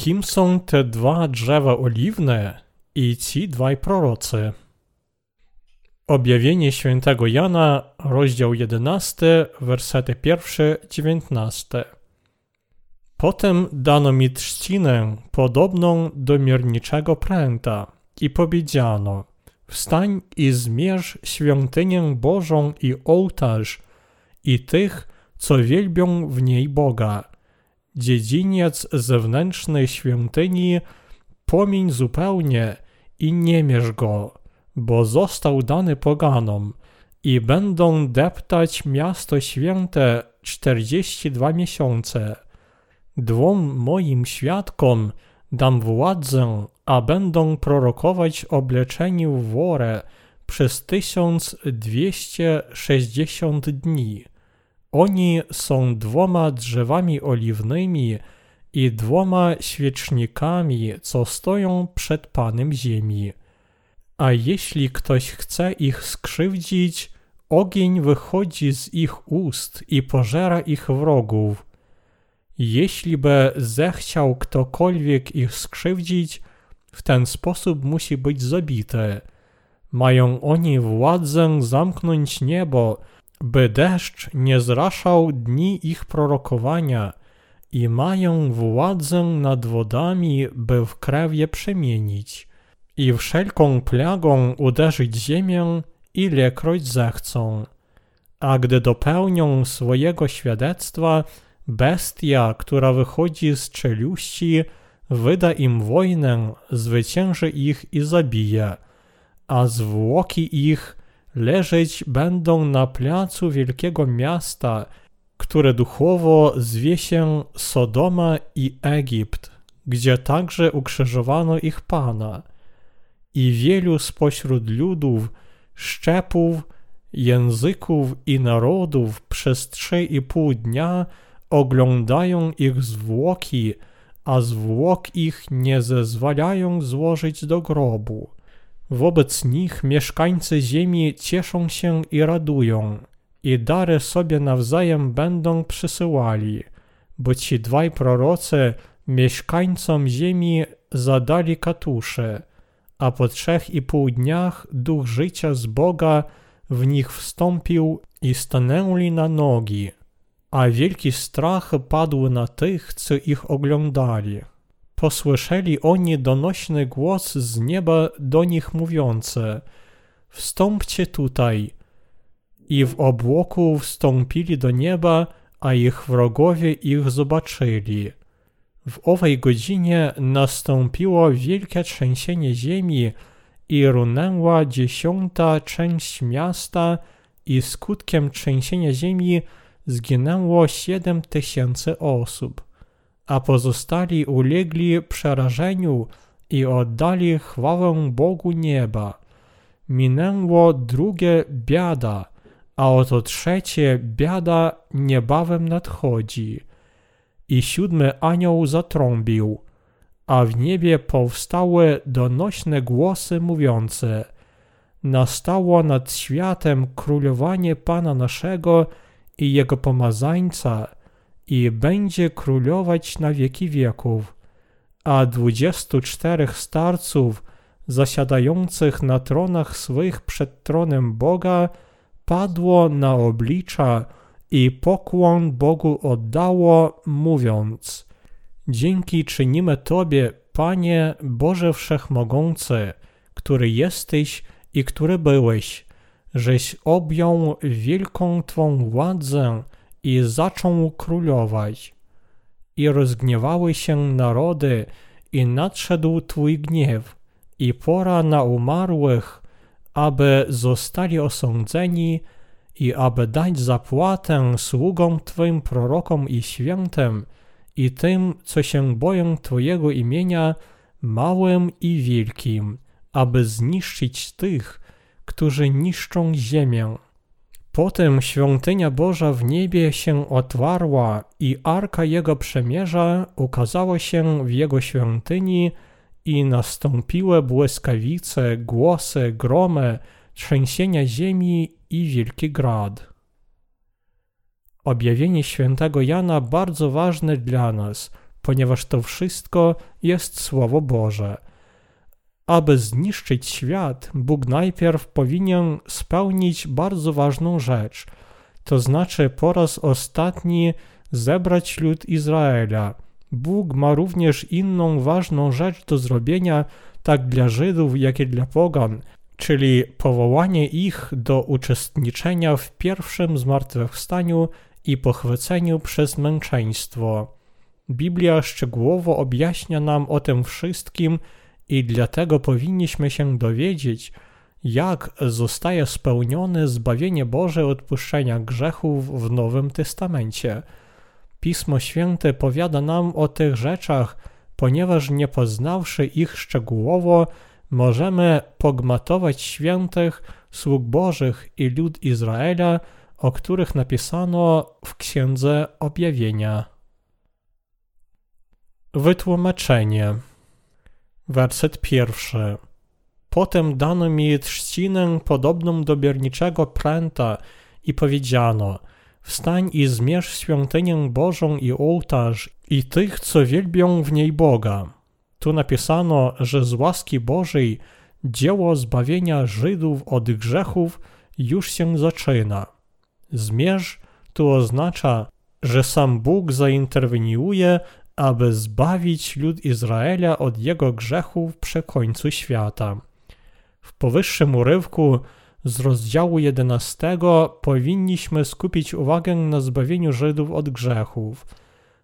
Kim są te dwa drzewa oliwne i ci dwaj prorocy? Objawienie świętego Jana, rozdział 11, wersety 1-19. Potem dano mi trzcinę podobną do mierniczego pręta i powiedziano Wstań i zmierz świątynię Bożą i ołtarz i tych, co wielbią w niej Boga. Dziedziniec zewnętrznej świątyni pomiń zupełnie i nie mierz go, bo został dany poganom i będą deptać miasto święte czterdzieści dwa miesiące. Dwom moim świadkom dam władzę, a będą prorokować obleczeni w worę przez tysiąc dwieście sześćdziesiąt dni. Oni są dwoma drzewami oliwnymi i dwoma świecznikami, co stoją przed Panem ziemi. A jeśli ktoś chce ich skrzywdzić, ogień wychodzi z ich ust i pożera ich wrogów. Jeśli by zechciał ktokolwiek ich skrzywdzić, w ten sposób musi być zabity. Mają oni władzę zamknąć niebo, by deszcz nie zraszał dni ich prorokowania i mają władzę nad wodami, by w krew je przemienić i wszelką plagą uderzyć ziemię, ilekroć zechcą. A gdy dopełnią swojego świadectwa, bestia, która wychodzi z czeluści, wyda im wojnę, zwycięży ich i zabije, a zwłoki ich leżeć będą na placu wielkiego miasta, które duchowo zwie się Sodoma i Egipt, gdzie także ukrzyżowano ich Pana. I wielu spośród ludów, szczepów, języków i narodów przez trzy i pół dnia oglądają ich zwłoki, a zwłok ich nie zezwalają złożyć do grobu. Wobec nich mieszkańcy ziemi cieszą się i radują, i dary sobie nawzajem będą przysyłali, bo ci dwaj prorocy mieszkańcom ziemi zadali katusze, a po trzech i pół dniach duch życia z Boga w nich wstąpił i stanęli na nogi, a wielki strach padł na tych, co ich oglądali posłyszeli oni donośny głos z nieba do nich mówiący Wstąpcie tutaj. I w obłoku wstąpili do nieba, a ich wrogowie ich zobaczyli. W owej godzinie nastąpiło wielkie trzęsienie ziemi i runęła dziesiąta część miasta i skutkiem trzęsienia ziemi zginęło siedem tysięcy osób a pozostali ulegli przerażeniu i oddali chwałę Bogu nieba. Minęło drugie biada, a oto trzecie biada niebawem nadchodzi. I siódmy anioł zatrąbił, a w niebie powstały donośne głosy mówiące Nastało nad światem królowanie Pana naszego i Jego pomazańca – i będzie królować na wieki wieków, a dwudziestu czterech starców zasiadających na tronach swych przed tronem Boga padło na oblicza i pokłon Bogu oddało, mówiąc Dzięki czynimy Tobie, Panie Boże Wszechmogący, który jesteś i który byłeś, żeś objął wielką Twą władzę i zaczął królować. I rozgniewały się narody, i nadszedł Twój gniew, i pora na umarłych, aby zostali osądzeni, i aby dać zapłatę sługom Twym prorokom i świętym, i tym, co się boją Twojego imienia, małym i wielkim, aby zniszczyć tych, którzy niszczą ziemię. Potem świątynia Boża w niebie się otwarła i arka Jego przemierza ukazała się w Jego świątyni i nastąpiły błyskawice, głosy, gromy, trzęsienia ziemi i wielki grad. Objawienie świętego Jana bardzo ważne dla nas, ponieważ to wszystko jest Słowo Boże. Aby zniszczyć świat, Bóg najpierw powinien spełnić bardzo ważną rzecz, to znaczy po raz ostatni zebrać lud Izraela. Bóg ma również inną ważną rzecz do zrobienia, tak dla Żydów, jak i dla Pogan, czyli powołanie ich do uczestniczenia w pierwszym zmartwychwstaniu i pochwyceniu przez męczeństwo. Biblia szczegółowo objaśnia nam o tym wszystkim i dlatego powinniśmy się dowiedzieć, jak zostaje spełnione zbawienie Boże odpuszczenia grzechów w Nowym Testamencie. Pismo Święte powiada nam o tych rzeczach, ponieważ nie poznawszy ich szczegółowo, możemy pogmatować świętych, sług Bożych i lud Izraela, o których napisano w Księdze Objawienia. Wytłumaczenie. Werset pierwszy. Potem dano mi trzcinę podobną do bierniczego pręta i powiedziano Wstań i zmierz świątynię Bożą i ołtarz i tych, co wielbią w niej Boga. Tu napisano, że z łaski Bożej dzieło zbawienia Żydów od grzechów już się zaczyna. Zmierz tu oznacza, że sam Bóg zainterweniuje, aby zbawić lud Izraela od jego grzechów przy końcu świata. W powyższym urywku z rozdziału 11 powinniśmy skupić uwagę na zbawieniu Żydów od grzechów.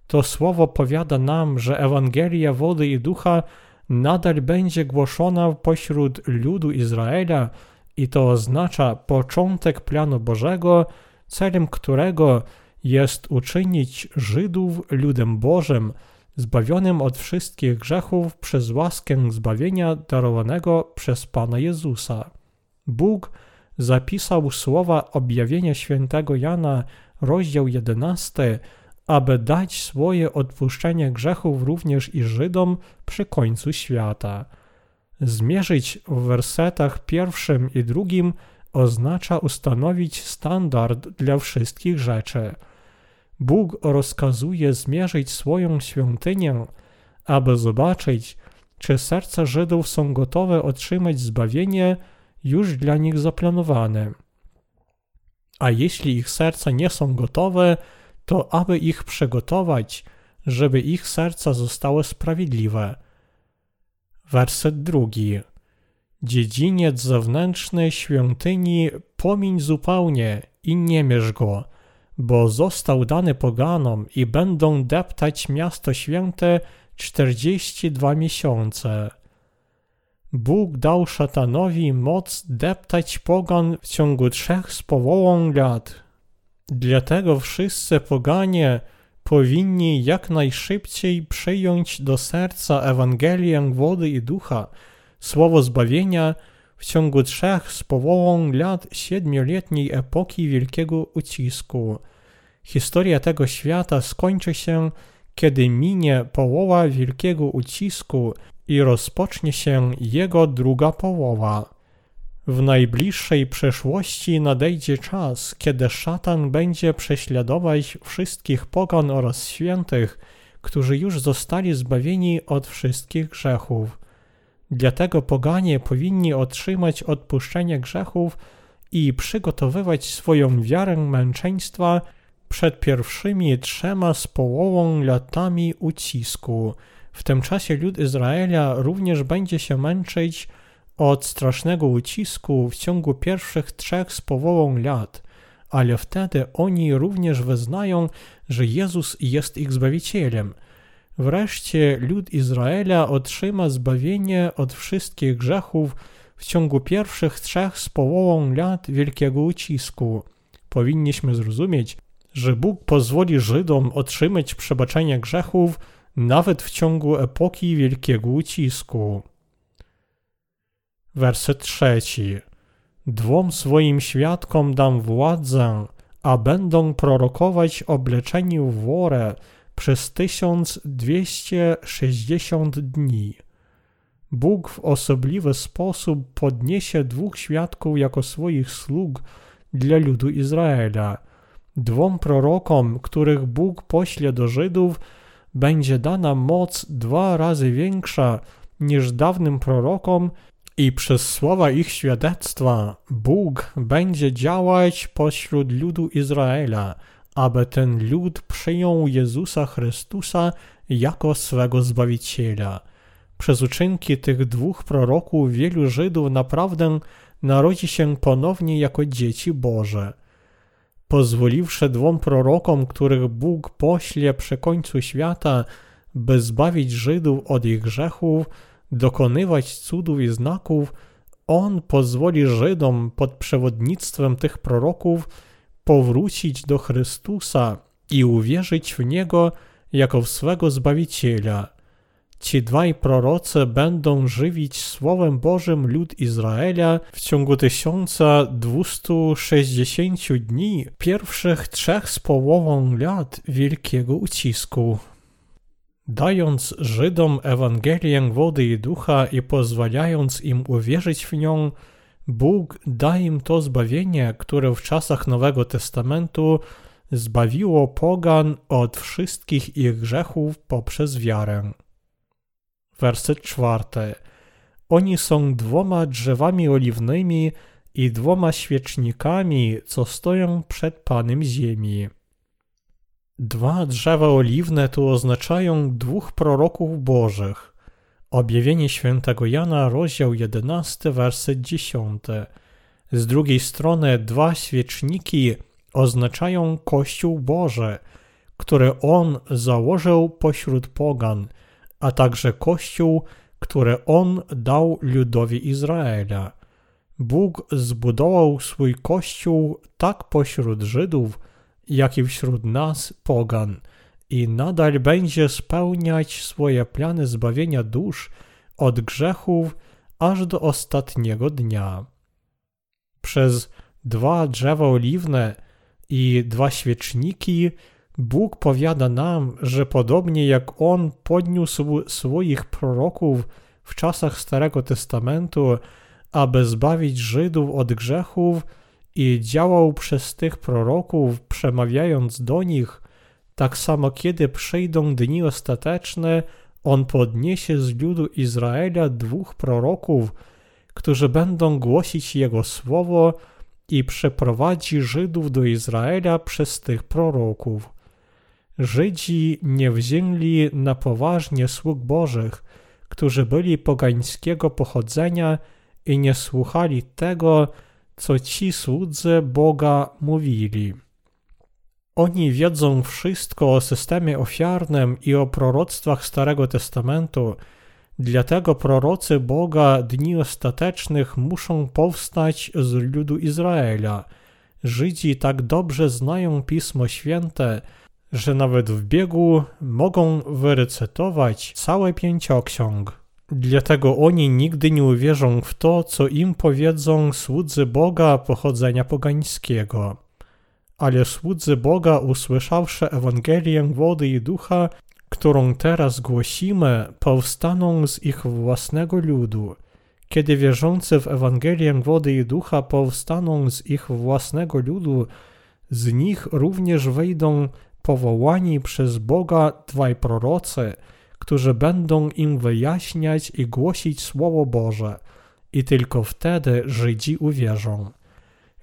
To słowo powiada nam, że Ewangelia wody i ducha nadal będzie głoszona pośród ludu Izraela i to oznacza początek planu Bożego, celem którego jest uczynić Żydów ludem Bożym, zbawionym od wszystkich grzechów przez łaskę zbawienia darowanego przez Pana Jezusa. Bóg zapisał słowa objawienia świętego Jana, rozdział 11, aby dać swoje odpuszczenie grzechów również i Żydom przy końcu świata. Zmierzyć w wersetach pierwszym i drugim oznacza ustanowić standard dla wszystkich rzeczy. Bóg rozkazuje zmierzyć swoją świątynię, aby zobaczyć, czy serca Żydów są gotowe otrzymać zbawienie już dla nich zaplanowane. A jeśli ich serca nie są gotowe, to aby ich przygotować, żeby ich serca zostały sprawiedliwe. Werset drugi. Dziedziniec zewnętrzny świątyni pomiń zupełnie i nie mierz go, bo został dany poganom i będą deptać miasto święte czterdzieści dwa miesiące. Bóg dał szatanowi moc deptać pogan w ciągu trzech z połową lat. Dlatego wszyscy poganie powinni jak najszybciej przyjąć do serca Ewangelię wody i ducha, słowo zbawienia w ciągu trzech z połową lat siedmioletniej epoki wielkiego ucisku. Historia tego świata skończy się, kiedy minie połowa wielkiego ucisku i rozpocznie się jego druga połowa. W najbliższej przeszłości nadejdzie czas, kiedy szatan będzie prześladować wszystkich pogan oraz świętych, którzy już zostali zbawieni od wszystkich grzechów. Dlatego poganie powinni otrzymać odpuszczenie grzechów i przygotowywać swoją wiarę męczeństwa przed pierwszymi trzema z połową latami ucisku. W tym czasie lud Izraela również będzie się męczyć od strasznego ucisku w ciągu pierwszych trzech z połową lat, ale wtedy oni również wyznają, że Jezus jest ich Zbawicielem. Wreszcie lud Izraela otrzyma zbawienie od wszystkich grzechów w ciągu pierwszych trzech z połową lat wielkiego ucisku. Powinniśmy zrozumieć, że Bóg pozwoli Żydom otrzymać przebaczenie grzechów nawet w ciągu epoki wielkiego ucisku. Werset trzeci. Dwom swoim świadkom dam władzę, a będą prorokować obleczeni w worę przez 1260 dni. Bóg w osobliwy sposób podniesie dwóch świadków jako swoich sług dla ludu Izraela. Dwom prorokom, których Bóg pośle do Żydów, będzie dana moc dwa razy większa niż dawnym prorokom i przez słowa ich świadectwa Bóg będzie działać pośród ludu Izraela, aby ten lud przyjął Jezusa Chrystusa jako swego Zbawiciela. Przez uczynki tych dwóch proroków wielu Żydów naprawdę narodzi się ponownie jako dzieci Boże. Pozwoliwszy dwom prorokom, których Bóg pośle przy końcu świata, by zbawić Żydów od ich grzechów, dokonywać cudów i znaków, On pozwoli Żydom pod przewodnictwem tych proroków powrócić do Chrystusa i uwierzyć w Niego jako w swego Zbawiciela. Ci dwaj prorocy będą żywić Słowem Bożym lud Izraela w ciągu 1260 dni, pierwszych trzech z połową lat wielkiego ucisku. Dając Żydom Ewangelię wody i ducha i pozwalając im uwierzyć w nią, Bóg da im to zbawienie, które w czasach Nowego Testamentu zbawiło pogan od wszystkich ich grzechów poprzez wiarę. Werset czwarty. Oni są dwoma drzewami oliwnymi i dwoma świecznikami, co stoją przed Panem Ziemi. Dwa drzewa oliwne tu oznaczają dwóch proroków bożych. Objawienie świętego Jana, rozdział 11, werset 10. Z drugiej strony dwa świeczniki oznaczają Kościół Boży, który On założył pośród pogan, a także Kościół, który On dał ludowi Izraela. Bóg zbudował swój Kościół tak pośród Żydów, jak i wśród nas, pogan, i nadal będzie spełniać swoje plany zbawienia dusz od grzechów aż do ostatniego dnia. Przez dwa drzewa oliwne i dwa świeczniki Bóg powiada nam, że podobnie jak On podniósł swoich proroków w czasach Starego Testamentu, aby zbawić Żydów od grzechów, i działał przez tych proroków, przemawiając do nich, tak samo kiedy przyjdą dni ostateczne, on podniesie z ludu Izraela dwóch proroków, którzy będą głosić Jego słowo i przeprowadzi Żydów do Izraela przez tych proroków. Żydzi nie wzięli na poważnie sług Bożych, którzy byli pogańskiego pochodzenia i nie słuchali tego, co ci słudzy Boga mówili. Oni wiedzą wszystko o systemie ofiarnym i o proroctwach Starego Testamentu, dlatego prorocy Boga dni ostatecznych muszą powstać z ludu Izraela. Żydzi tak dobrze znają Pismo Święte, że nawet w biegu mogą wyrecytować całe pięcioksiąg. Dlatego oni nigdy nie uwierzą w to, co im powiedzą słudzy Boga pochodzenia pogańskiego. Ale słudzy Boga, usłyszawszy Ewangelię wody i ducha, którą teraz głosimy, powstaną z ich własnego ludu. Kiedy wierzący w Ewangelię wody i ducha powstaną z ich własnego ludu, z nich również wejdą powołani przez Boga dwaj prorocy – którzy będą im wyjaśniać i głosić Słowo Boże, i tylko wtedy Żydzi uwierzą.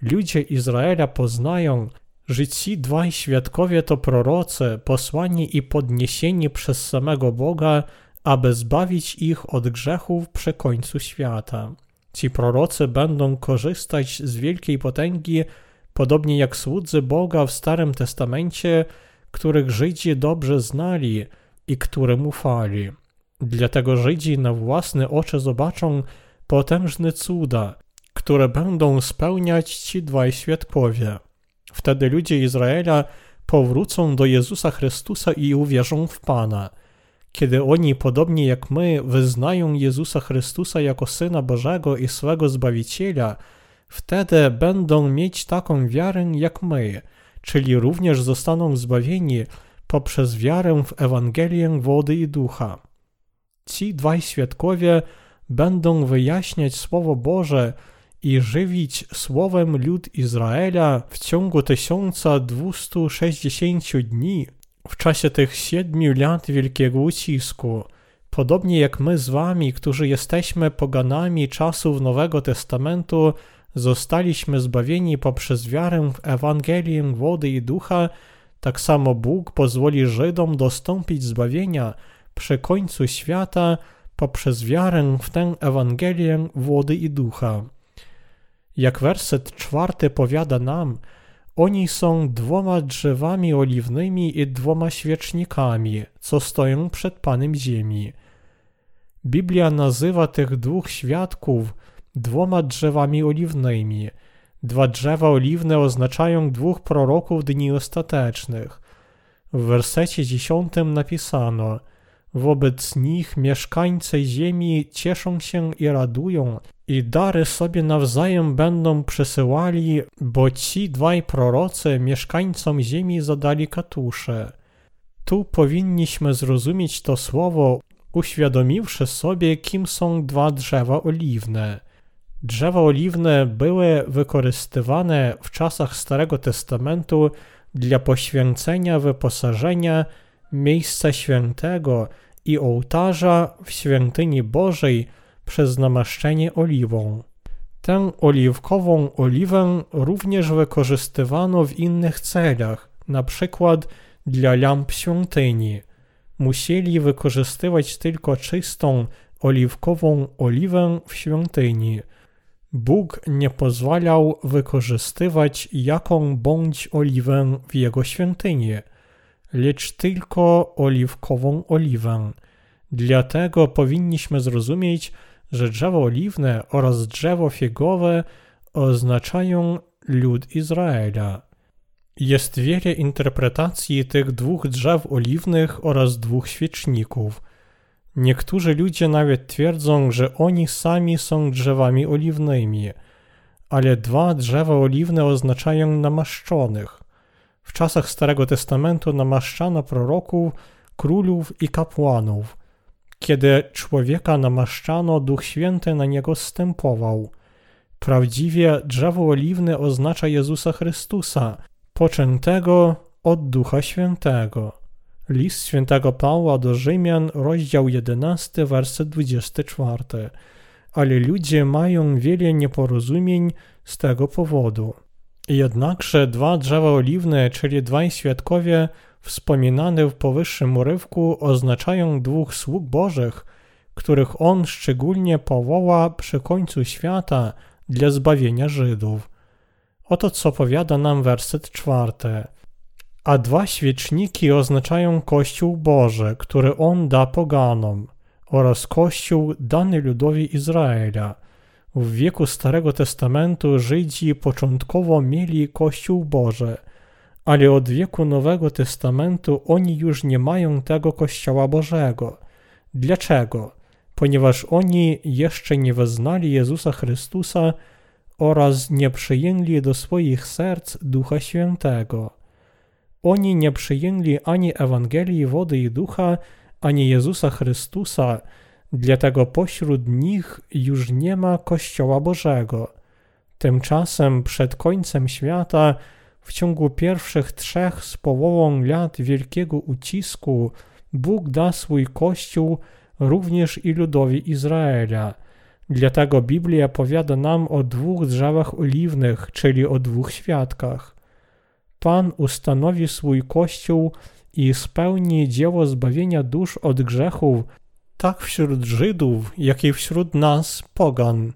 Ludzie Izraela poznają, że ci dwaj świadkowie to prorocy, posłani i podniesieni przez samego Boga, aby zbawić ich od grzechów przy końcu świata. Ci prorocy będą korzystać z wielkiej potęgi, podobnie jak słudzy Boga w Starym Testamencie, których Żydzi dobrze znali – i któremu ufali. Dlatego Żydzi na własne oczy zobaczą potężne cuda, które będą spełniać ci dwaj świadkowie. Wtedy ludzie Izraela powrócą do Jezusa Chrystusa i uwierzą w Pana. Kiedy oni, podobnie jak my, wyznają Jezusa Chrystusa jako Syna Bożego i swego Zbawiciela, wtedy będą mieć taką wiarę jak my, czyli również zostaną zbawieni poprzez wiarę w Ewangelię wody i ducha. Ci dwaj świadkowie będą wyjaśniać Słowo Boże i żywić słowem lud Izraela w ciągu 1260 dni, w czasie tych siedmiu lat wielkiego ucisku, podobnie jak my z wami, którzy jesteśmy poganami czasów Nowego Testamentu, zostaliśmy zbawieni poprzez wiarę w Ewangelię wody i ducha, tak samo Bóg pozwoli Żydom dostąpić zbawienia przy końcu świata poprzez wiarę w tę Ewangelię wody i ducha. Jak werset czwarty powiada nam, oni są dwoma drzewami oliwnymi i dwoma świecznikami, co stoją przed Panem Ziemi. Biblia nazywa tych dwóch świadków dwoma drzewami oliwnymi. Dwa drzewa oliwne oznaczają dwóch proroków dni ostatecznych. W wersecie dziesiątym napisano – Wobec nich mieszkańcy ziemi cieszą się i radują, i dary sobie nawzajem będą przesyłali, bo ci dwaj prorocy mieszkańcom ziemi zadali katusze. Tu powinniśmy zrozumieć to słowo, uświadomiwszy sobie, kim są dwa drzewa oliwne. Drzewa oliwne były wykorzystywane w czasach Starego Testamentu dla poświęcenia wyposażenia miejsca świętego i ołtarza w świątyni Bożej przez namaszczenie oliwą. Tę oliwkową oliwę również wykorzystywano w innych celach, na przykład dla lamp świątyni. Musieli wykorzystywać tylko czystą oliwkową oliwę w świątyni. Bóg nie pozwalał wykorzystywać jaką bądź oliwę w jego świątyni lecz tylko oliwkową oliwę. Dlatego powinniśmy zrozumieć, że drzewo oliwne oraz drzewo figowe oznaczają lud Izraela. Jest wiele interpretacji tych dwóch drzew oliwnych oraz dwóch świeczników. Niektórzy ludzie nawet twierdzą, że oni sami są drzewami oliwnymi, ale dwa drzewa oliwne oznaczają namaszczonych. W czasach Starego Testamentu namaszczano proroków, królów i kapłanów. Kiedy człowieka namaszczano, Duch Święty na niego zstępował. Prawdziwie drzewo oliwne oznacza Jezusa Chrystusa, poczętego od Ducha Świętego. List świętego Pawła do Rzymian, rozdział 11, werset 24. Ale ludzie mają wiele nieporozumień z tego powodu. Jednakże dwa drzewa oliwne, czyli dwaj świadkowie wspominane w powyższym urywku oznaczają dwóch sług bożych, których On szczególnie powoła przy końcu świata dla zbawienia Żydów. Oto co powiada nam werset czwarty. A dwa świeczniki oznaczają Kościół Boży, który On da poganom, oraz Kościół dany ludowi Izraela – w wieku Starego Testamentu Żydzi początkowo mieli Kościół Boże, ale od wieku Nowego Testamentu oni już nie mają tego Kościoła Bożego. Dlaczego? Ponieważ oni jeszcze nie wyznali Jezusa Chrystusa oraz nie przyjęli do swoich serc Ducha Świętego. Oni nie przyjęli ani Ewangelii wody i ducha, ani Jezusa Chrystusa, Dlatego pośród nich już nie ma Kościoła Bożego. Tymczasem przed końcem świata, w ciągu pierwszych trzech z połową lat wielkiego ucisku, Bóg da swój Kościół również i ludowi Izraela. Dlatego Biblia powiada nam o dwóch drzewach oliwnych, czyli o dwóch świadkach. Pan ustanowi swój Kościół i spełni dzieło zbawienia dusz od grzechów tak wśród Żydów, jak i wśród nas, pogan.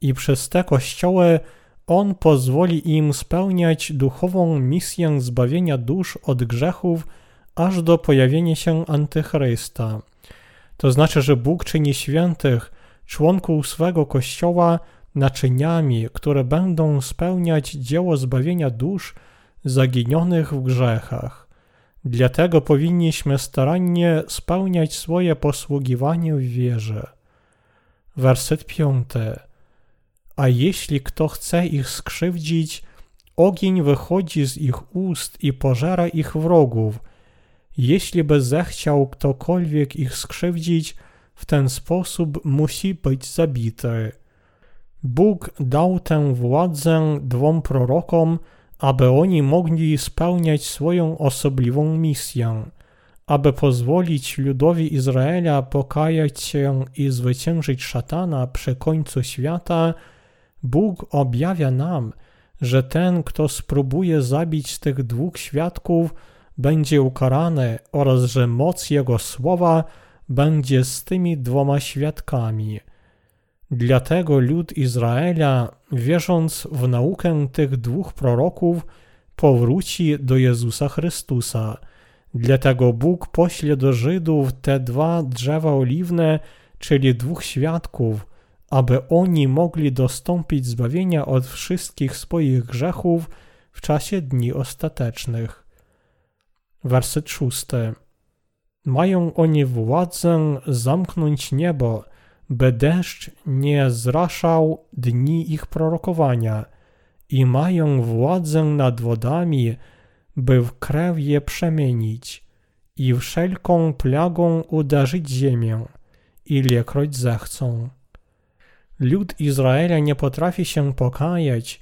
I przez te kościoły On pozwoli im spełniać duchową misję zbawienia dusz od grzechów aż do pojawienia się Antychrysta. To znaczy, że Bóg czyni świętych, członków swego kościoła, naczyniami, które będą spełniać dzieło zbawienia dusz zaginionych w grzechach. Dlatego powinniśmy starannie spełniać swoje posługiwanie w wierze. Werset piąty. A jeśli kto chce ich skrzywdzić, ogień wychodzi z ich ust i pożera ich wrogów. Jeśli by zechciał ktokolwiek ich skrzywdzić, w ten sposób musi być zabity. Bóg dał tę władzę dwom prorokom, aby oni mogli spełniać swoją osobliwą misję, aby pozwolić ludowi Izraela pokajać się i zwyciężyć szatana przy końcu świata, Bóg objawia nam, że ten, kto spróbuje zabić tych dwóch świadków, będzie ukarany oraz że moc Jego słowa będzie z tymi dwoma świadkami. Dlatego lud Izraela, wierząc w naukę tych dwóch proroków, powróci do Jezusa Chrystusa. Dlatego Bóg pośle do Żydów te dwa drzewa oliwne, czyli dwóch świadków, aby oni mogli dostąpić zbawienia od wszystkich swoich grzechów w czasie dni ostatecznych. Werset szósty. Mają oni władzę zamknąć niebo, by deszcz nie zraszał dni ich prorokowania i mają władzę nad wodami, by w krew je przemienić i wszelką plagą uderzyć ziemię, ilekroć zechcą. Lud Izraela nie potrafi się pokajać,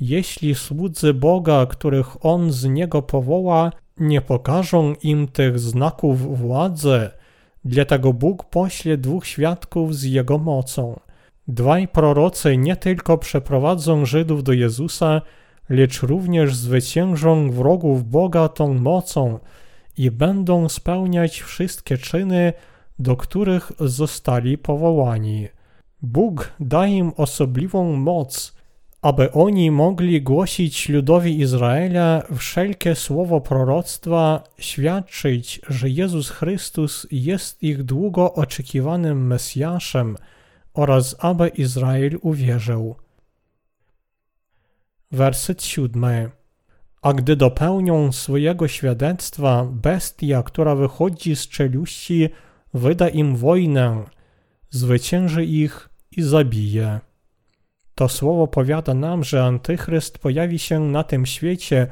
jeśli słudzy Boga, których On z niego powoła, nie pokażą im tych znaków władzy, dlatego Bóg pośle dwóch świadków z Jego mocą. Dwaj prorocy nie tylko przeprowadzą Żydów do Jezusa, lecz również zwyciężą wrogów Boga tą mocą i będą spełniać wszystkie czyny, do których zostali powołani. Bóg da im osobliwą moc, aby oni mogli głosić ludowi Izraela wszelkie słowo proroctwa, świadczyć, że Jezus Chrystus jest ich długo oczekiwanym Mesjaszem oraz aby Izrael uwierzył. Werset siódmy. A gdy dopełnią swojego świadectwa, bestia, która wychodzi z czeluści, wyda im wojnę, zwycięży ich i zabije. To słowo powiada nam, że Antychryst pojawi się na tym świecie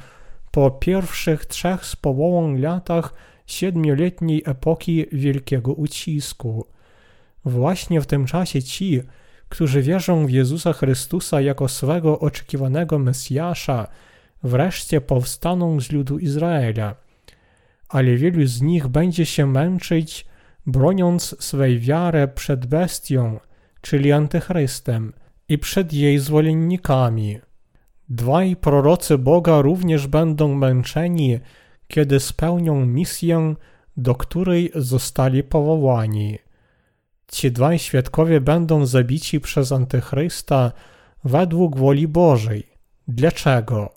po pierwszych trzech z połową latach siedmioletniej epoki wielkiego ucisku. Właśnie w tym czasie ci, którzy wierzą w Jezusa Chrystusa jako swego oczekiwanego Mesjasza, wreszcie powstaną z ludu Izraela. Ale wielu z nich będzie się męczyć, broniąc swej wiary przed bestią, czyli Antychrystem, i przed jej zwolennikami. Dwaj prorocy Boga również będą męczeni, kiedy spełnią misję, do której zostali powołani. Ci dwaj świadkowie będą zabici przez Antychrysta według woli Bożej. Dlaczego?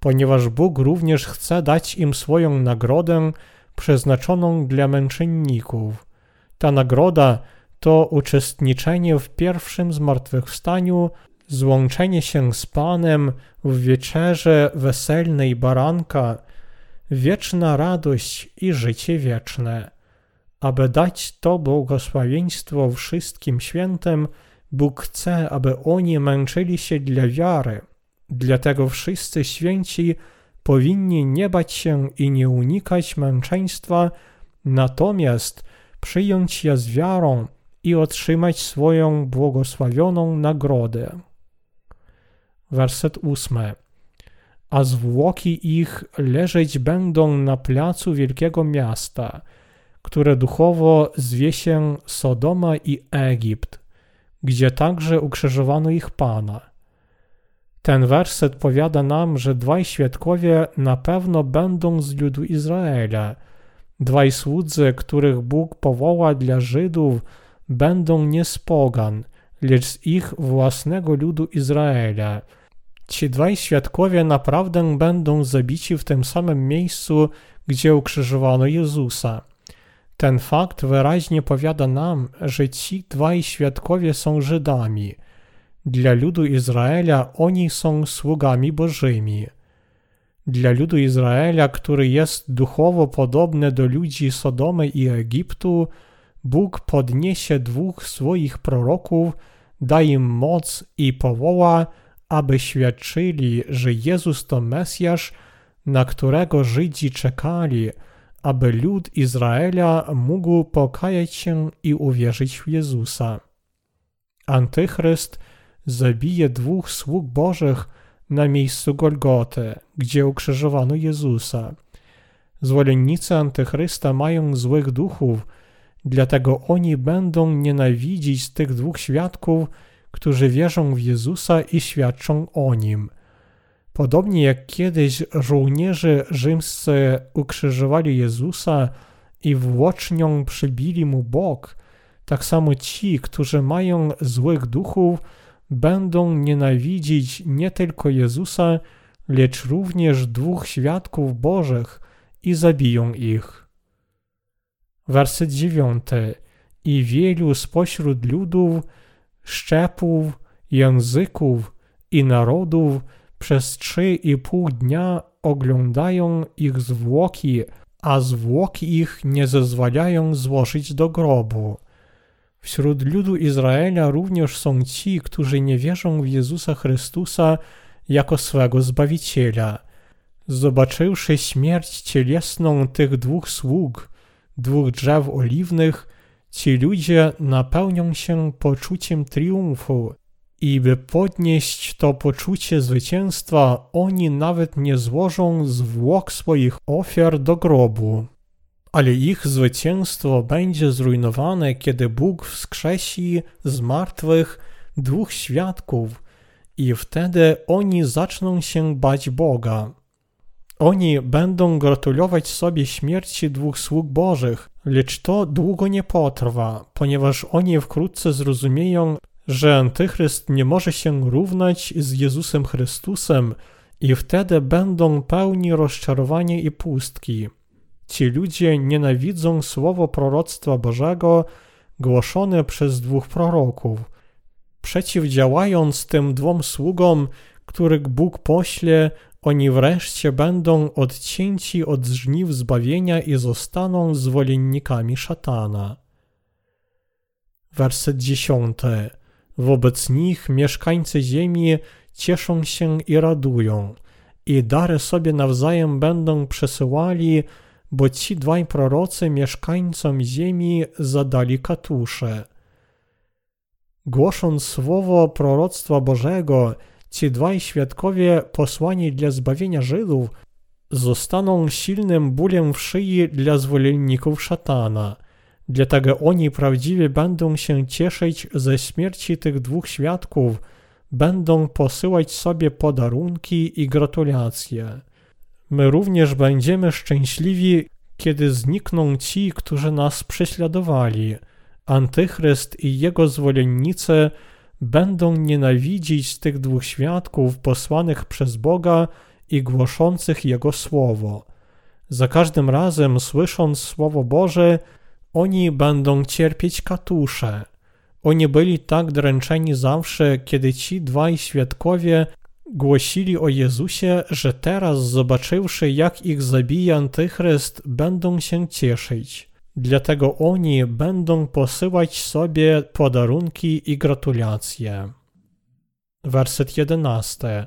Ponieważ Bóg również chce dać im swoją nagrodę przeznaczoną dla męczenników. Ta nagroda to uczestniczenie w pierwszym zmartwychwstaniu, złączenie się z Panem w wieczerze weselnej baranka, wieczna radość i życie wieczne. Aby dać to błogosławieństwo wszystkim świętym, Bóg chce, aby oni męczyli się dla wiary. Dlatego wszyscy święci powinni nie bać się i nie unikać męczeństwa, natomiast przyjąć je z wiarą i otrzymać swoją błogosławioną nagrodę. Werset ósmy. A zwłoki ich leżeć będą na placu wielkiego miasta, które duchowo zwie się Sodoma i Egipt, gdzie także ukrzyżowano ich Pana. Ten werset powiada nam, że dwaj świadkowie na pewno będą z ludu Izraela. Dwaj słudzy, których Bóg powoła dla Żydów, będą nie z pogan, lecz z ich własnego ludu Izraela. Ci dwaj świadkowie naprawdę będą zabici w tym samym miejscu, gdzie ukrzyżowano Jezusa. Ten fakt wyraźnie powiada nam, że ci dwaj świadkowie są Żydami. Dla ludu Izraela oni są sługami Bożymi. Dla ludu Izraela, który jest duchowo podobny do ludzi Sodomy i Egiptu, Bóg podniesie dwóch swoich proroków, da im moc i powoła, aby świadczyli, że Jezus to Mesjasz, na którego Żydzi czekali, aby lud Izraela mógł pokajać się i uwierzyć w Jezusa. Antychryst zabije dwóch sług Bożych na miejscu Golgoty, gdzie ukrzyżowano Jezusa. Zwolennicy Antychrysta mają złych duchów, dlatego oni będą nienawidzić tych dwóch świadków, którzy wierzą w Jezusa i świadczą o Nim. Podobnie jak kiedyś żołnierze rzymscy ukrzyżowali Jezusa i włócznią przybili mu bok, tak samo ci, którzy mają złych duchów, będą nienawidzić nie tylko Jezusa, lecz również dwóch świadków Bożych i zabiją ich. Werset dziewiąty. I wielu spośród ludów, szczepów, języków i narodów przez trzy i pół dnia oglądają ich zwłoki, a zwłoki ich nie zezwalają złożyć do grobu. Wśród ludu Izraela również są ci, którzy nie wierzą w Jezusa Chrystusa jako swego Zbawiciela. Zobaczywszy śmierć cielesną tych dwóch sług, dwóch drzew oliwnych, ci ludzie napełnią się poczuciem triumfu i by podnieść to poczucie zwycięstwa, oni nawet nie złożą zwłok swoich ofiar do grobu. Ale ich zwycięstwo będzie zrujnowane, kiedy Bóg wskrzesi z martwych dwóch świadków i wtedy oni zaczną się bać Boga. Oni będą gratulować sobie śmierci dwóch sług Bożych, lecz to długo nie potrwa, ponieważ oni wkrótce zrozumieją, że Antychryst nie może się równać z Jezusem Chrystusem i wtedy będą pełni rozczarowania i pustki. Ci ludzie nienawidzą słowo proroctwa Bożego głoszone przez dwóch proroków. Przeciwdziałając tym dwom sługom, których Bóg pośle, oni wreszcie będą odcięci od żniw zbawienia i zostaną zwolennikami szatana. Werset dziesiąty. Wobec nich mieszkańcy ziemi cieszą się i radują, i dary sobie nawzajem będą przesyłali, bo ci dwaj prorocy mieszkańcom ziemi zadali katusze. Głosząc słowo proroctwa Bożego, ci dwaj świadkowie posłani dla zbawienia Żydów zostaną silnym bólem w szyi dla zwolenników szatana. Dlatego oni prawdziwie będą się cieszyć ze śmierci tych dwóch świadków, będą posyłać sobie podarunki i gratulacje. My również będziemy szczęśliwi, kiedy znikną ci, którzy nas prześladowali. Antychryst i jego zwolennicy będą nienawidzić tych dwóch świadków posłanych przez Boga i głoszących Jego słowo. Za każdym razem, słysząc Słowo Boże, oni będą cierpieć katusze. Oni byli tak dręczeni zawsze, kiedy ci dwaj świadkowie głosili o Jezusie, że teraz, zobaczywszy, jak ich zabija Antychryst, będą się cieszyć. Dlatego oni będą posyłać sobie podarunki i gratulacje. Werset jedenasty.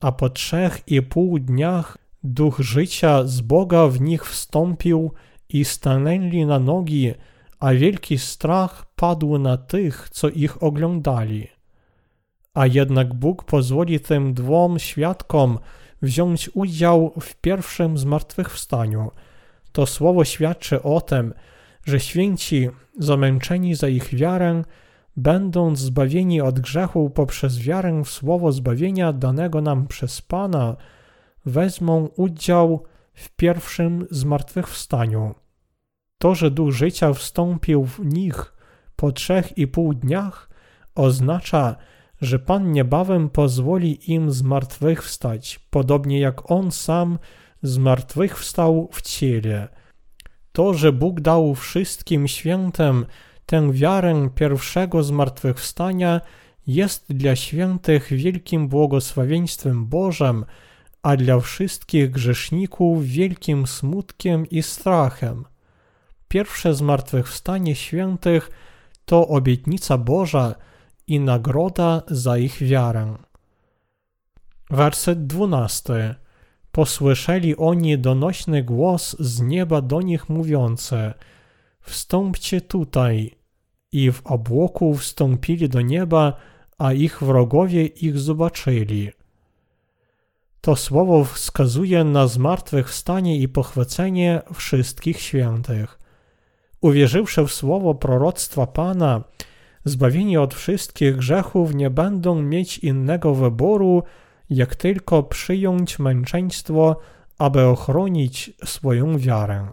A po trzech i pół dniach duch życia z Boga w nich wstąpił i stanęli na nogi, a wielki strach padł na tych, co ich oglądali. A jednak Bóg pozwoli tym dwom świadkom wziąć udział w pierwszym zmartwychwstaniu. To słowo świadczy o tym, że święci, zamęczeni za ich wiarę, będąc zbawieni od grzechu poprzez wiarę w słowo zbawienia danego nam przez Pana, wezmą udział w pierwszym zmartwychwstaniu. To, że duch życia wstąpił w nich po trzech i pół dniach, oznacza, że Pan niebawem pozwoli im zmartwychwstać, podobnie jak On sam zmartwychwstał w ciele. To, że Bóg dał wszystkim świętem tę wiarę pierwszego zmartwychwstania, jest dla świętych wielkim błogosławieństwem Bożym, a dla wszystkich grzeszników wielkim smutkiem i strachem. Pierwsze zmartwychwstanie świętych to obietnica Boża i nagroda za ich wiarę. Werset dwunasty. Posłyszeli oni donośny głos z nieba do nich mówiący: Wstąpcie tutaj. I w obłoku wstąpili do nieba, a ich wrogowie ich zobaczyli. To słowo wskazuje na zmartwychwstanie i pochwycenie wszystkich świętych. Uwierzywszy w słowo proroctwa Pana, zbawieni od wszystkich grzechów nie będą mieć innego wyboru, jak tylko przyjąć męczeństwo, aby ochronić swoją wiarę.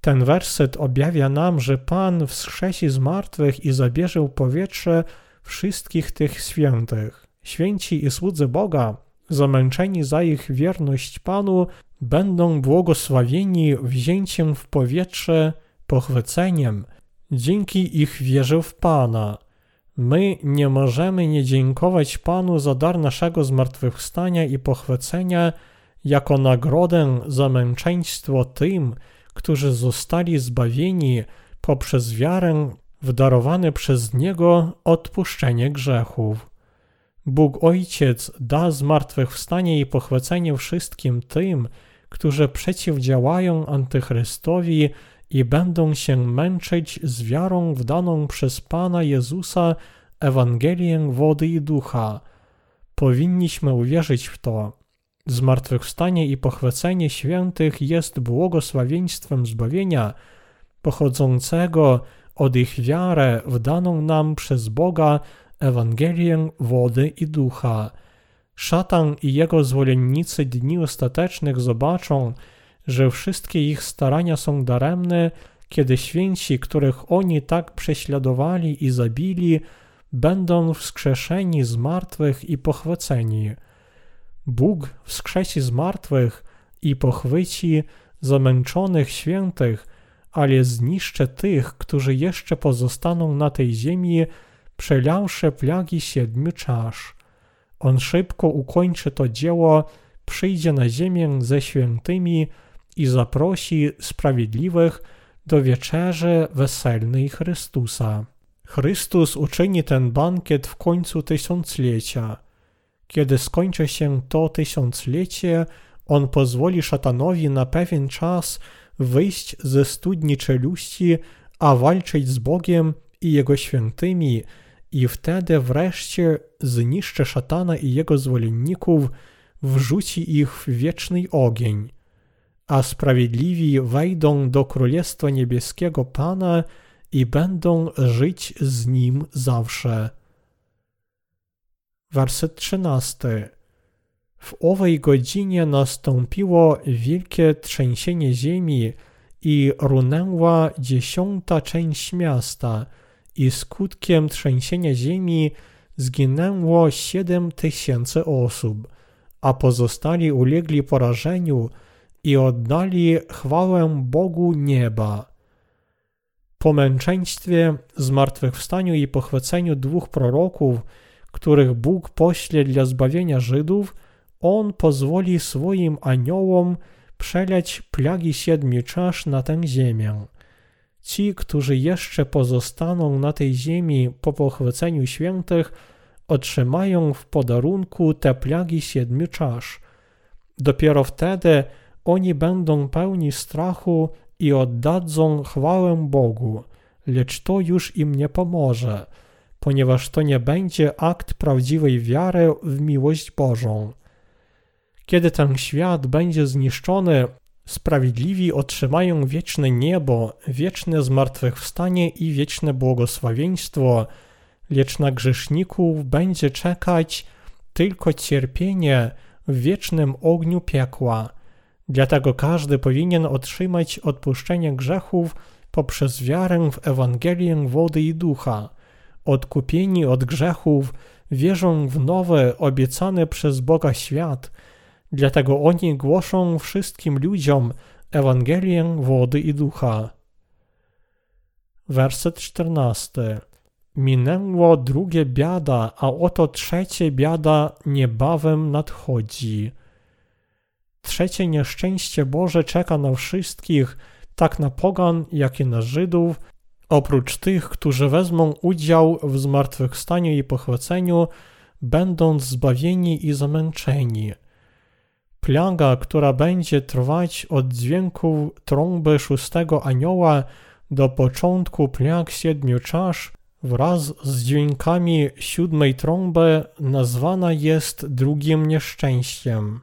Ten werset objawia nam, że Pan wskrzesi z martwych i zabierze powietrze wszystkich tych świętych. Święci i słudzy Boga, zamęczeni za ich wierność Panu, będą błogosławieni wzięciem w powietrze, pochwyceniem, dzięki ich wierze w Pana. My nie możemy nie dziękować Panu za dar naszego zmartwychwstania i pochwycenia jako nagrodę za męczeństwo tym, którzy zostali zbawieni poprzez wiarę w darowane przez Niego odpuszczenie grzechów. Bóg Ojciec da zmartwychwstanie i pochwycenie wszystkim tym, którzy przeciwdziałają Antychrystowi i będą się męczyć z wiarą w daną przez Pana Jezusa Ewangelię wody i ducha. Powinniśmy uwierzyć w to. Zmartwychwstanie i pochwycenie świętych jest błogosławieństwem zbawienia pochodzącego od ich wiarę w daną nam przez Boga Ewangelię wody i ducha. Szatan i jego zwolennicy dni ostatecznych zobaczą, że wszystkie ich starania są daremne, kiedy święci, których oni tak prześladowali i zabili, będą wskrzeszeni z martwych i pochwyceni. Bóg wskrzesi z martwych i pochwyci zamęczonych świętych, ale zniszczy tych, którzy jeszcze pozostaną na tej ziemi, przelałszy plagi siedmiu czasz. On szybko ukończy to dzieło, przyjdzie na ziemię ze świętymi i zaprosi sprawiedliwych do wieczerzy weselnej Chrystusa. Chrystus uczyni ten bankiet w końcu tysiąclecia. Kiedy skończy się to tysiąclecie, on pozwoli szatanowi na pewien czas wyjść ze studni czeluści, a walczyć z Bogiem i Jego świętymi, i wtedy wreszcie zniszczy szatana i jego zwolenników, wrzuci ich w wieczny ogień. A sprawiedliwi wejdą do Królestwa Niebieskiego Pana i będą żyć z Nim zawsze. Werset 13. W owej godzinie nastąpiło wielkie trzęsienie ziemi i runęła dziesiąta część miasta i skutkiem trzęsienia ziemi zginęło siedem tysięcy osób, a pozostali ulegli porażeniu i oddali chwałę Bogu nieba. Po męczeństwie, zmartwychwstaniu i pochwyceniu dwóch proroków, których Bóg pośle dla zbawienia Żydów, On pozwoli swoim aniołom przeleć plagi siedmiu czasz na tę ziemię. Ci, którzy jeszcze pozostaną na tej ziemi po pochwyceniu świętych, otrzymają w podarunku te plagi siedmiu czasz. Dopiero wtedy oni będą pełni strachu i oddadzą chwałę Bogu, lecz to już im nie pomoże, ponieważ to nie będzie akt prawdziwej wiary w miłość Bożą. Kiedy ten świat będzie zniszczony, sprawiedliwi otrzymają wieczne niebo, wieczne zmartwychwstanie i wieczne błogosławieństwo, lecz na grzeszników będzie czekać tylko cierpienie w wiecznym ogniu piekła. Dlatego każdy powinien otrzymać odpuszczenie grzechów poprzez wiarę w Ewangelię wody i ducha. Odkupieni od grzechów wierzą w nowy, obiecany przez Boga świat. Dlatego oni głoszą wszystkim ludziom Ewangelię wody i ducha. Werset 14. Minęło drugie biada, a oto trzecie biada niebawem nadchodzi. Trzecie nieszczęście Boże czeka na wszystkich, tak na pogan, jak i na Żydów, oprócz tych, którzy wezmą udział w zmartwychwstaniu i pochwyceniu, będąc zbawieni i zamęczeni. Plaga, która będzie trwać od dźwięku trąby szóstego anioła do początku plag siedmiu czasz, wraz z dźwiękami siódmej trąby nazwana jest drugim nieszczęściem.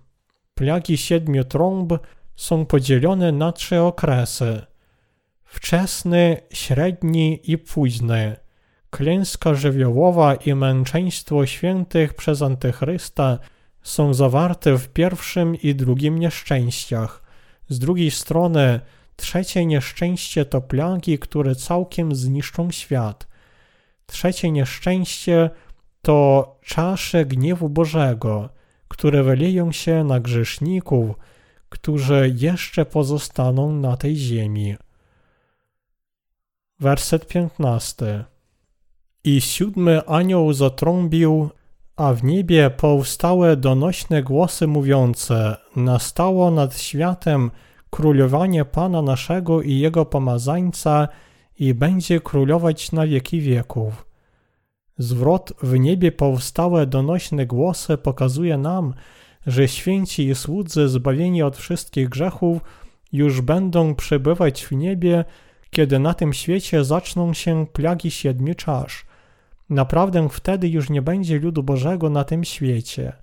Plagi siedmiu trąb są podzielone na trzy okresy: wczesny, średni i późny. Klęska żywiołowa i męczeństwo świętych przez Antychrysta są zawarte w pierwszym i drugim nieszczęściach. Z drugiej strony, trzecie nieszczęście to plagi, które całkiem zniszczą świat. Trzecie nieszczęście to czasze gniewu Bożego, które wyleją się na grzeszników, którzy jeszcze pozostaną na tej ziemi. Werset 15. I siódmy anioł zatrąbił, a w niebie powstały donośne głosy mówiące: Nastało nad światem królowanie Pana naszego i Jego pomazańca i będzie królować na wieki wieków. Zwrot w niebie powstałe donośne głosy pokazuje nam, że święci i słudzy zbawieni od wszystkich grzechów już będą przebywać w niebie, kiedy na tym świecie zaczną się plagi siedmiu czasz. Naprawdę wtedy już nie będzie ludu Bożego na tym świecie.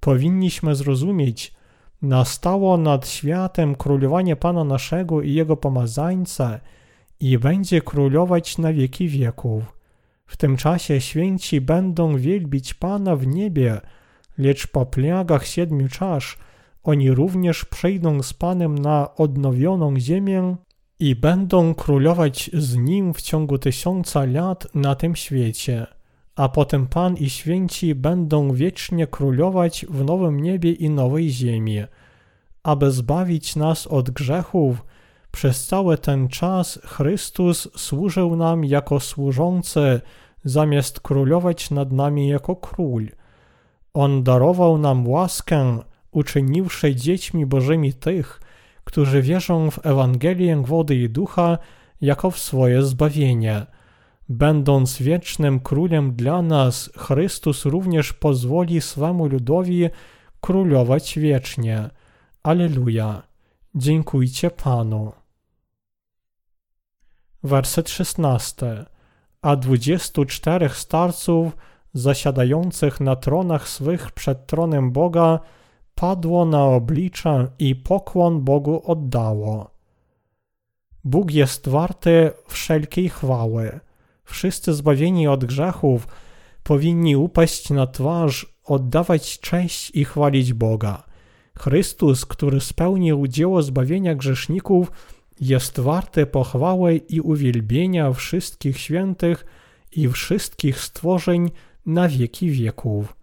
Powinniśmy zrozumieć, nastało nad światem królowanie Pana naszego i Jego pomazańca i będzie królować na wieki wieków. W tym czasie święci będą wielbić Pana w niebie, lecz po plagach siedmiu czasz oni również przejdą z Panem na odnowioną ziemię i będą królować z Nim w ciągu tysiąca lat na tym świecie. A potem Pan i święci będą wiecznie królować w nowym niebie i nowej ziemi. Aby zbawić nas od grzechów, przez cały ten czas Chrystus służył nam jako służący, zamiast królować nad nami jako król. On darował nam łaskę, uczyniwszy dziećmi Bożymi tych, którzy wierzą w Ewangelię wody i ducha jako w swoje zbawienie. Będąc wiecznym królem dla nas, Chrystus również pozwoli swemu ludowi królować wiecznie. Aleluja. Dziękujcie Panu. Werset 16. A dwudziestu czterech starców zasiadających na tronach swych przed tronem Boga padło na oblicze i pokłon Bogu oddało. Bóg jest warty wszelkiej chwały. Wszyscy zbawieni od grzechów powinni upaść na twarz, oddawać cześć i chwalić Boga. Chrystus, który spełnił dzieło zbawienia grzeszników, jest warty pochwały i uwielbienia wszystkich świętych i wszystkich stworzeń na wieki wieków.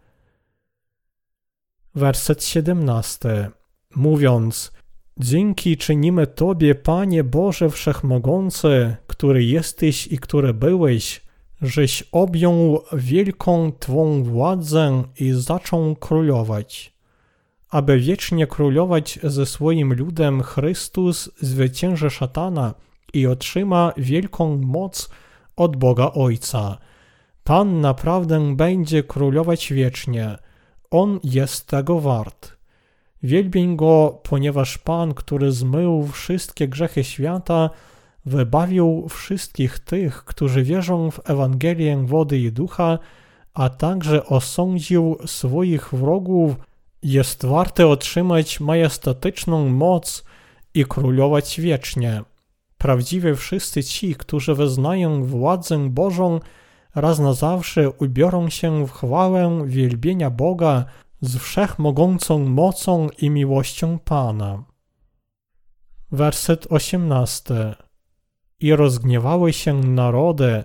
Werset 17. Mówiąc, Dzięki czynimy Tobie, Panie Boże Wszechmogący, który jesteś i który byłeś, żeś objął wielką Twą władzę i zaczął królować. Aby wiecznie królować ze swoim ludem, Chrystus zwycięży szatana i otrzyma wielką moc od Boga Ojca. Pan naprawdę będzie królować wiecznie. On jest tego wart. Wielbień Go, ponieważ Pan, który zmył wszystkie grzechy świata, wybawił wszystkich tych, którzy wierzą w Ewangelię wody i ducha, a także osądził swoich wrogów, jest warte otrzymać majestatyczną moc i królować wiecznie. Prawdziwie wszyscy ci, którzy wyznają władzę Bożą, raz na zawsze ubiorą się w chwałę wielbienia Boga z wszechmogącą mocą i miłością Pana. Werset 18. I rozgniewały się narody,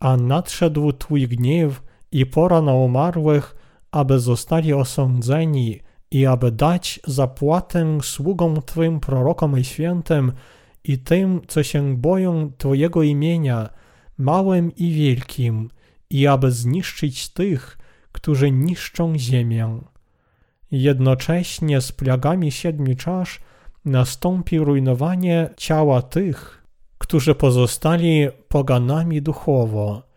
a nadszedł Twój gniew i pora na umarłych, aby zostali osądzeni i aby dać zapłatę sługom Twym prorokom i świętym i tym, co się boją Twojego imienia, małym i wielkim, i aby zniszczyć tych, którzy niszczą ziemię. Jednocześnie z plagami siedmiu czasz nastąpi rujnowanie ciała tych, którzy pozostali poganami duchowo.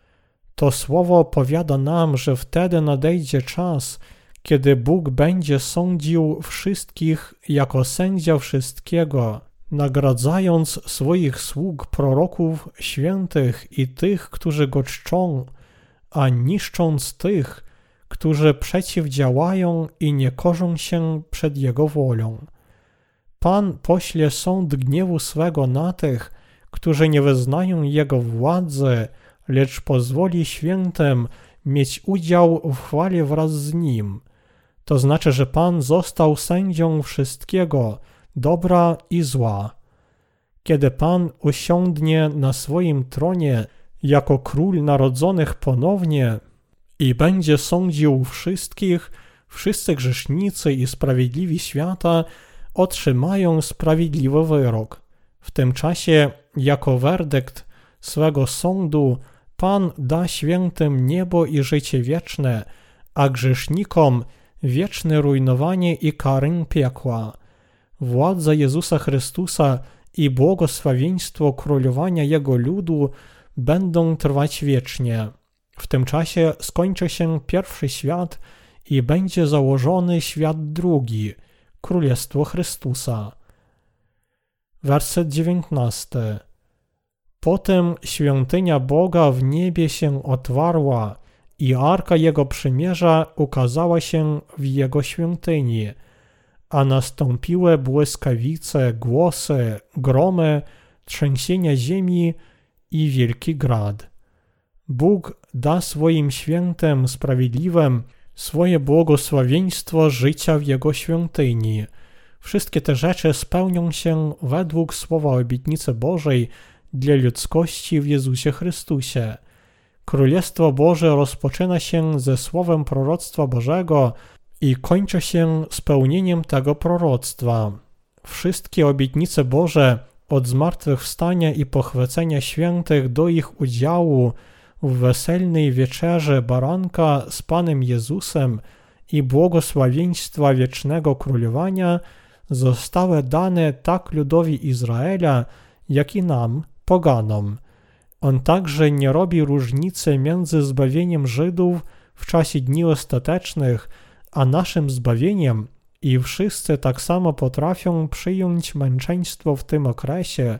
To słowo powiada nam, że wtedy nadejdzie czas, kiedy Bóg będzie sądził wszystkich jako sędzia wszystkiego, nagradzając swoich sług proroków świętych i tych, którzy go czczą, a niszcząc tych, którzy przeciwdziałają i nie korzą się przed Jego wolą. Pan pośle sąd gniewu swego na tych, którzy nie wyznają Jego władzy, lecz pozwoli świętym mieć udział w chwale wraz z Nim. To znaczy, że Pan został sędzią wszystkiego, dobra i zła. Kiedy Pan usiądnie na swoim tronie jako król narodzonych ponownie i będzie sądził wszystkich, wszyscy grzesznicy i sprawiedliwi świata otrzymają sprawiedliwy wyrok. W tym czasie, jako werdykt swego sądu, Pan da świętym niebo i życie wieczne, a grzesznikom wieczne rujnowanie i karę piekła. Władza Jezusa Chrystusa i błogosławieństwo królowania Jego ludu będą trwać wiecznie. W tym czasie skończy się pierwszy świat i będzie założony świat drugi, Królestwo Chrystusa. Werset 19. Potem świątynia Boga w niebie się otwarła i arka Jego przymierza ukazała się w Jego świątyni, a nastąpiły błyskawice, głosy, gromy, trzęsienia ziemi i wielki grad. Bóg da swoim świętem sprawiedliwym swoje błogosławieństwo życia w Jego świątyni. Wszystkie te rzeczy spełnią się według słowa obietnicy Bożej dla ludzkości w Jezusie Chrystusie. Królestwo Boże rozpoczyna się ze słowem proroctwa Bożego i kończy się spełnieniem tego proroctwa. Wszystkie obietnice Boże od zmartwychwstania i pochwycenia świętych do ich udziału w weselnej wieczerze baranka z Panem Jezusem i błogosławieństwa wiecznego królowania zostały dane tak ludowi Izraela, jak i nam, poganom. On także nie robi różnicy między zbawieniem Żydów w czasie dni ostatecznych, a naszym zbawieniem i wszyscy tak samo potrafią przyjąć męczeństwo w tym okresie,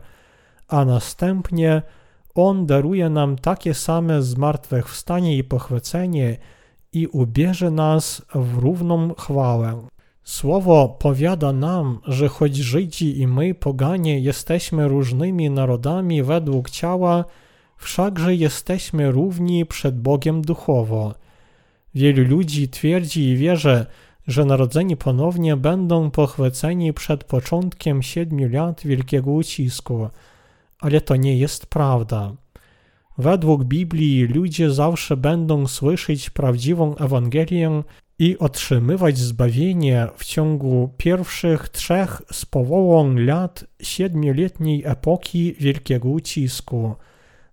a następnie On daruje nam takie same zmartwychwstanie i pochwycenie i ubierze nas w równą chwałę. Słowo powiada nam, że choć Żydzi i my, poganie, jesteśmy różnymi narodami według ciała, wszakże jesteśmy równi przed Bogiem duchowo. Wielu ludzi twierdzi i wierzy, że narodzeni ponownie będą pochwyceni przed początkiem siedmiu lat wielkiego ucisku, ale to nie jest prawda. Według Biblii ludzie zawsze będą słyszeć prawdziwą Ewangelię i otrzymywać zbawienie w ciągu pierwszych trzech z połową lat siedmioletniej epoki wielkiego ucisku.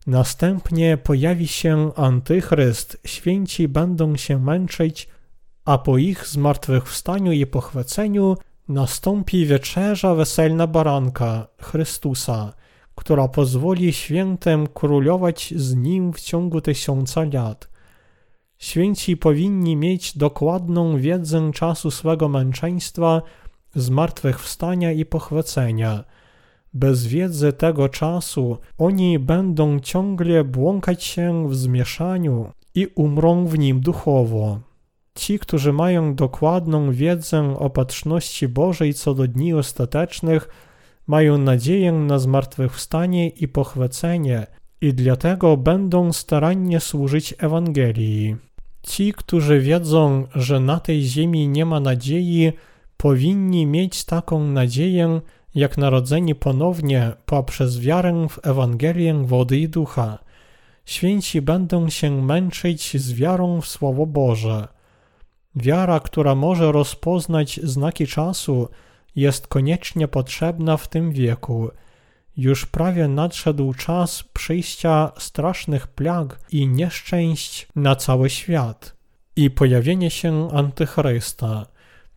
Następnie pojawi się antychryst, święci będą się męczyć, a po ich zmartwychwstaniu i pochwyceniu nastąpi wieczerza weselna baranka Chrystusa, która pozwoli świętym królować z nim w ciągu tysiąca lat. Święci powinni mieć dokładną wiedzę czasu swego męczeństwa, zmartwychwstania i pochwycenia. Bez wiedzy tego czasu oni będą ciągle błąkać się w zmieszaniu i umrą w nim duchowo. Ci, którzy mają dokładną wiedzę o patrzności Bożej co do dni ostatecznych, mają nadzieję na zmartwychwstanie i pochwycenie i dlatego będą starannie służyć Ewangelii. Ci, którzy wiedzą, że na tej ziemi nie ma nadziei, powinni mieć taką nadzieję, jak narodzeni ponownie poprzez wiarę w Ewangelię wody i ducha. Święci będą się męczyć z wiarą w Słowo Boże. Wiara, która może rozpoznać znaki czasu, jest koniecznie potrzebna w tym wieku – już prawie nadszedł czas przyjścia strasznych plag i nieszczęść na cały świat i pojawienie się Antychrysta.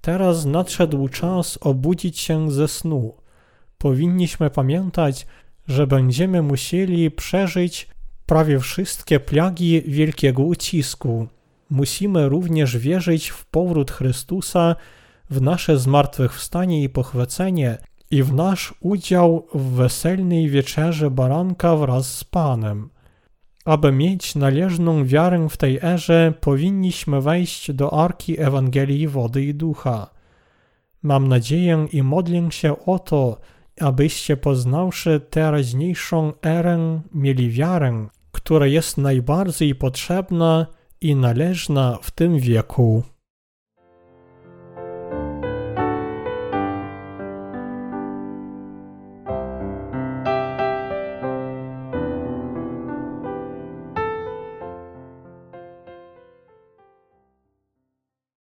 Teraz nadszedł czas obudzić się ze snu. Powinniśmy pamiętać, że będziemy musieli przeżyć prawie wszystkie plagi wielkiego ucisku. Musimy również wierzyć w powrót Chrystusa, w nasze zmartwychwstanie i pochwycenie i w nasz udział w weselnej wieczerzy baranka wraz z Panem. Aby mieć należną wiarę w tej erze, powinniśmy wejść do arki Ewangelii Wody i Ducha. Mam nadzieję i modlę się o to, abyście poznawszy teraźniejszą erę, mieli wiarę, która jest najbardziej potrzebna i należna w tym wieku.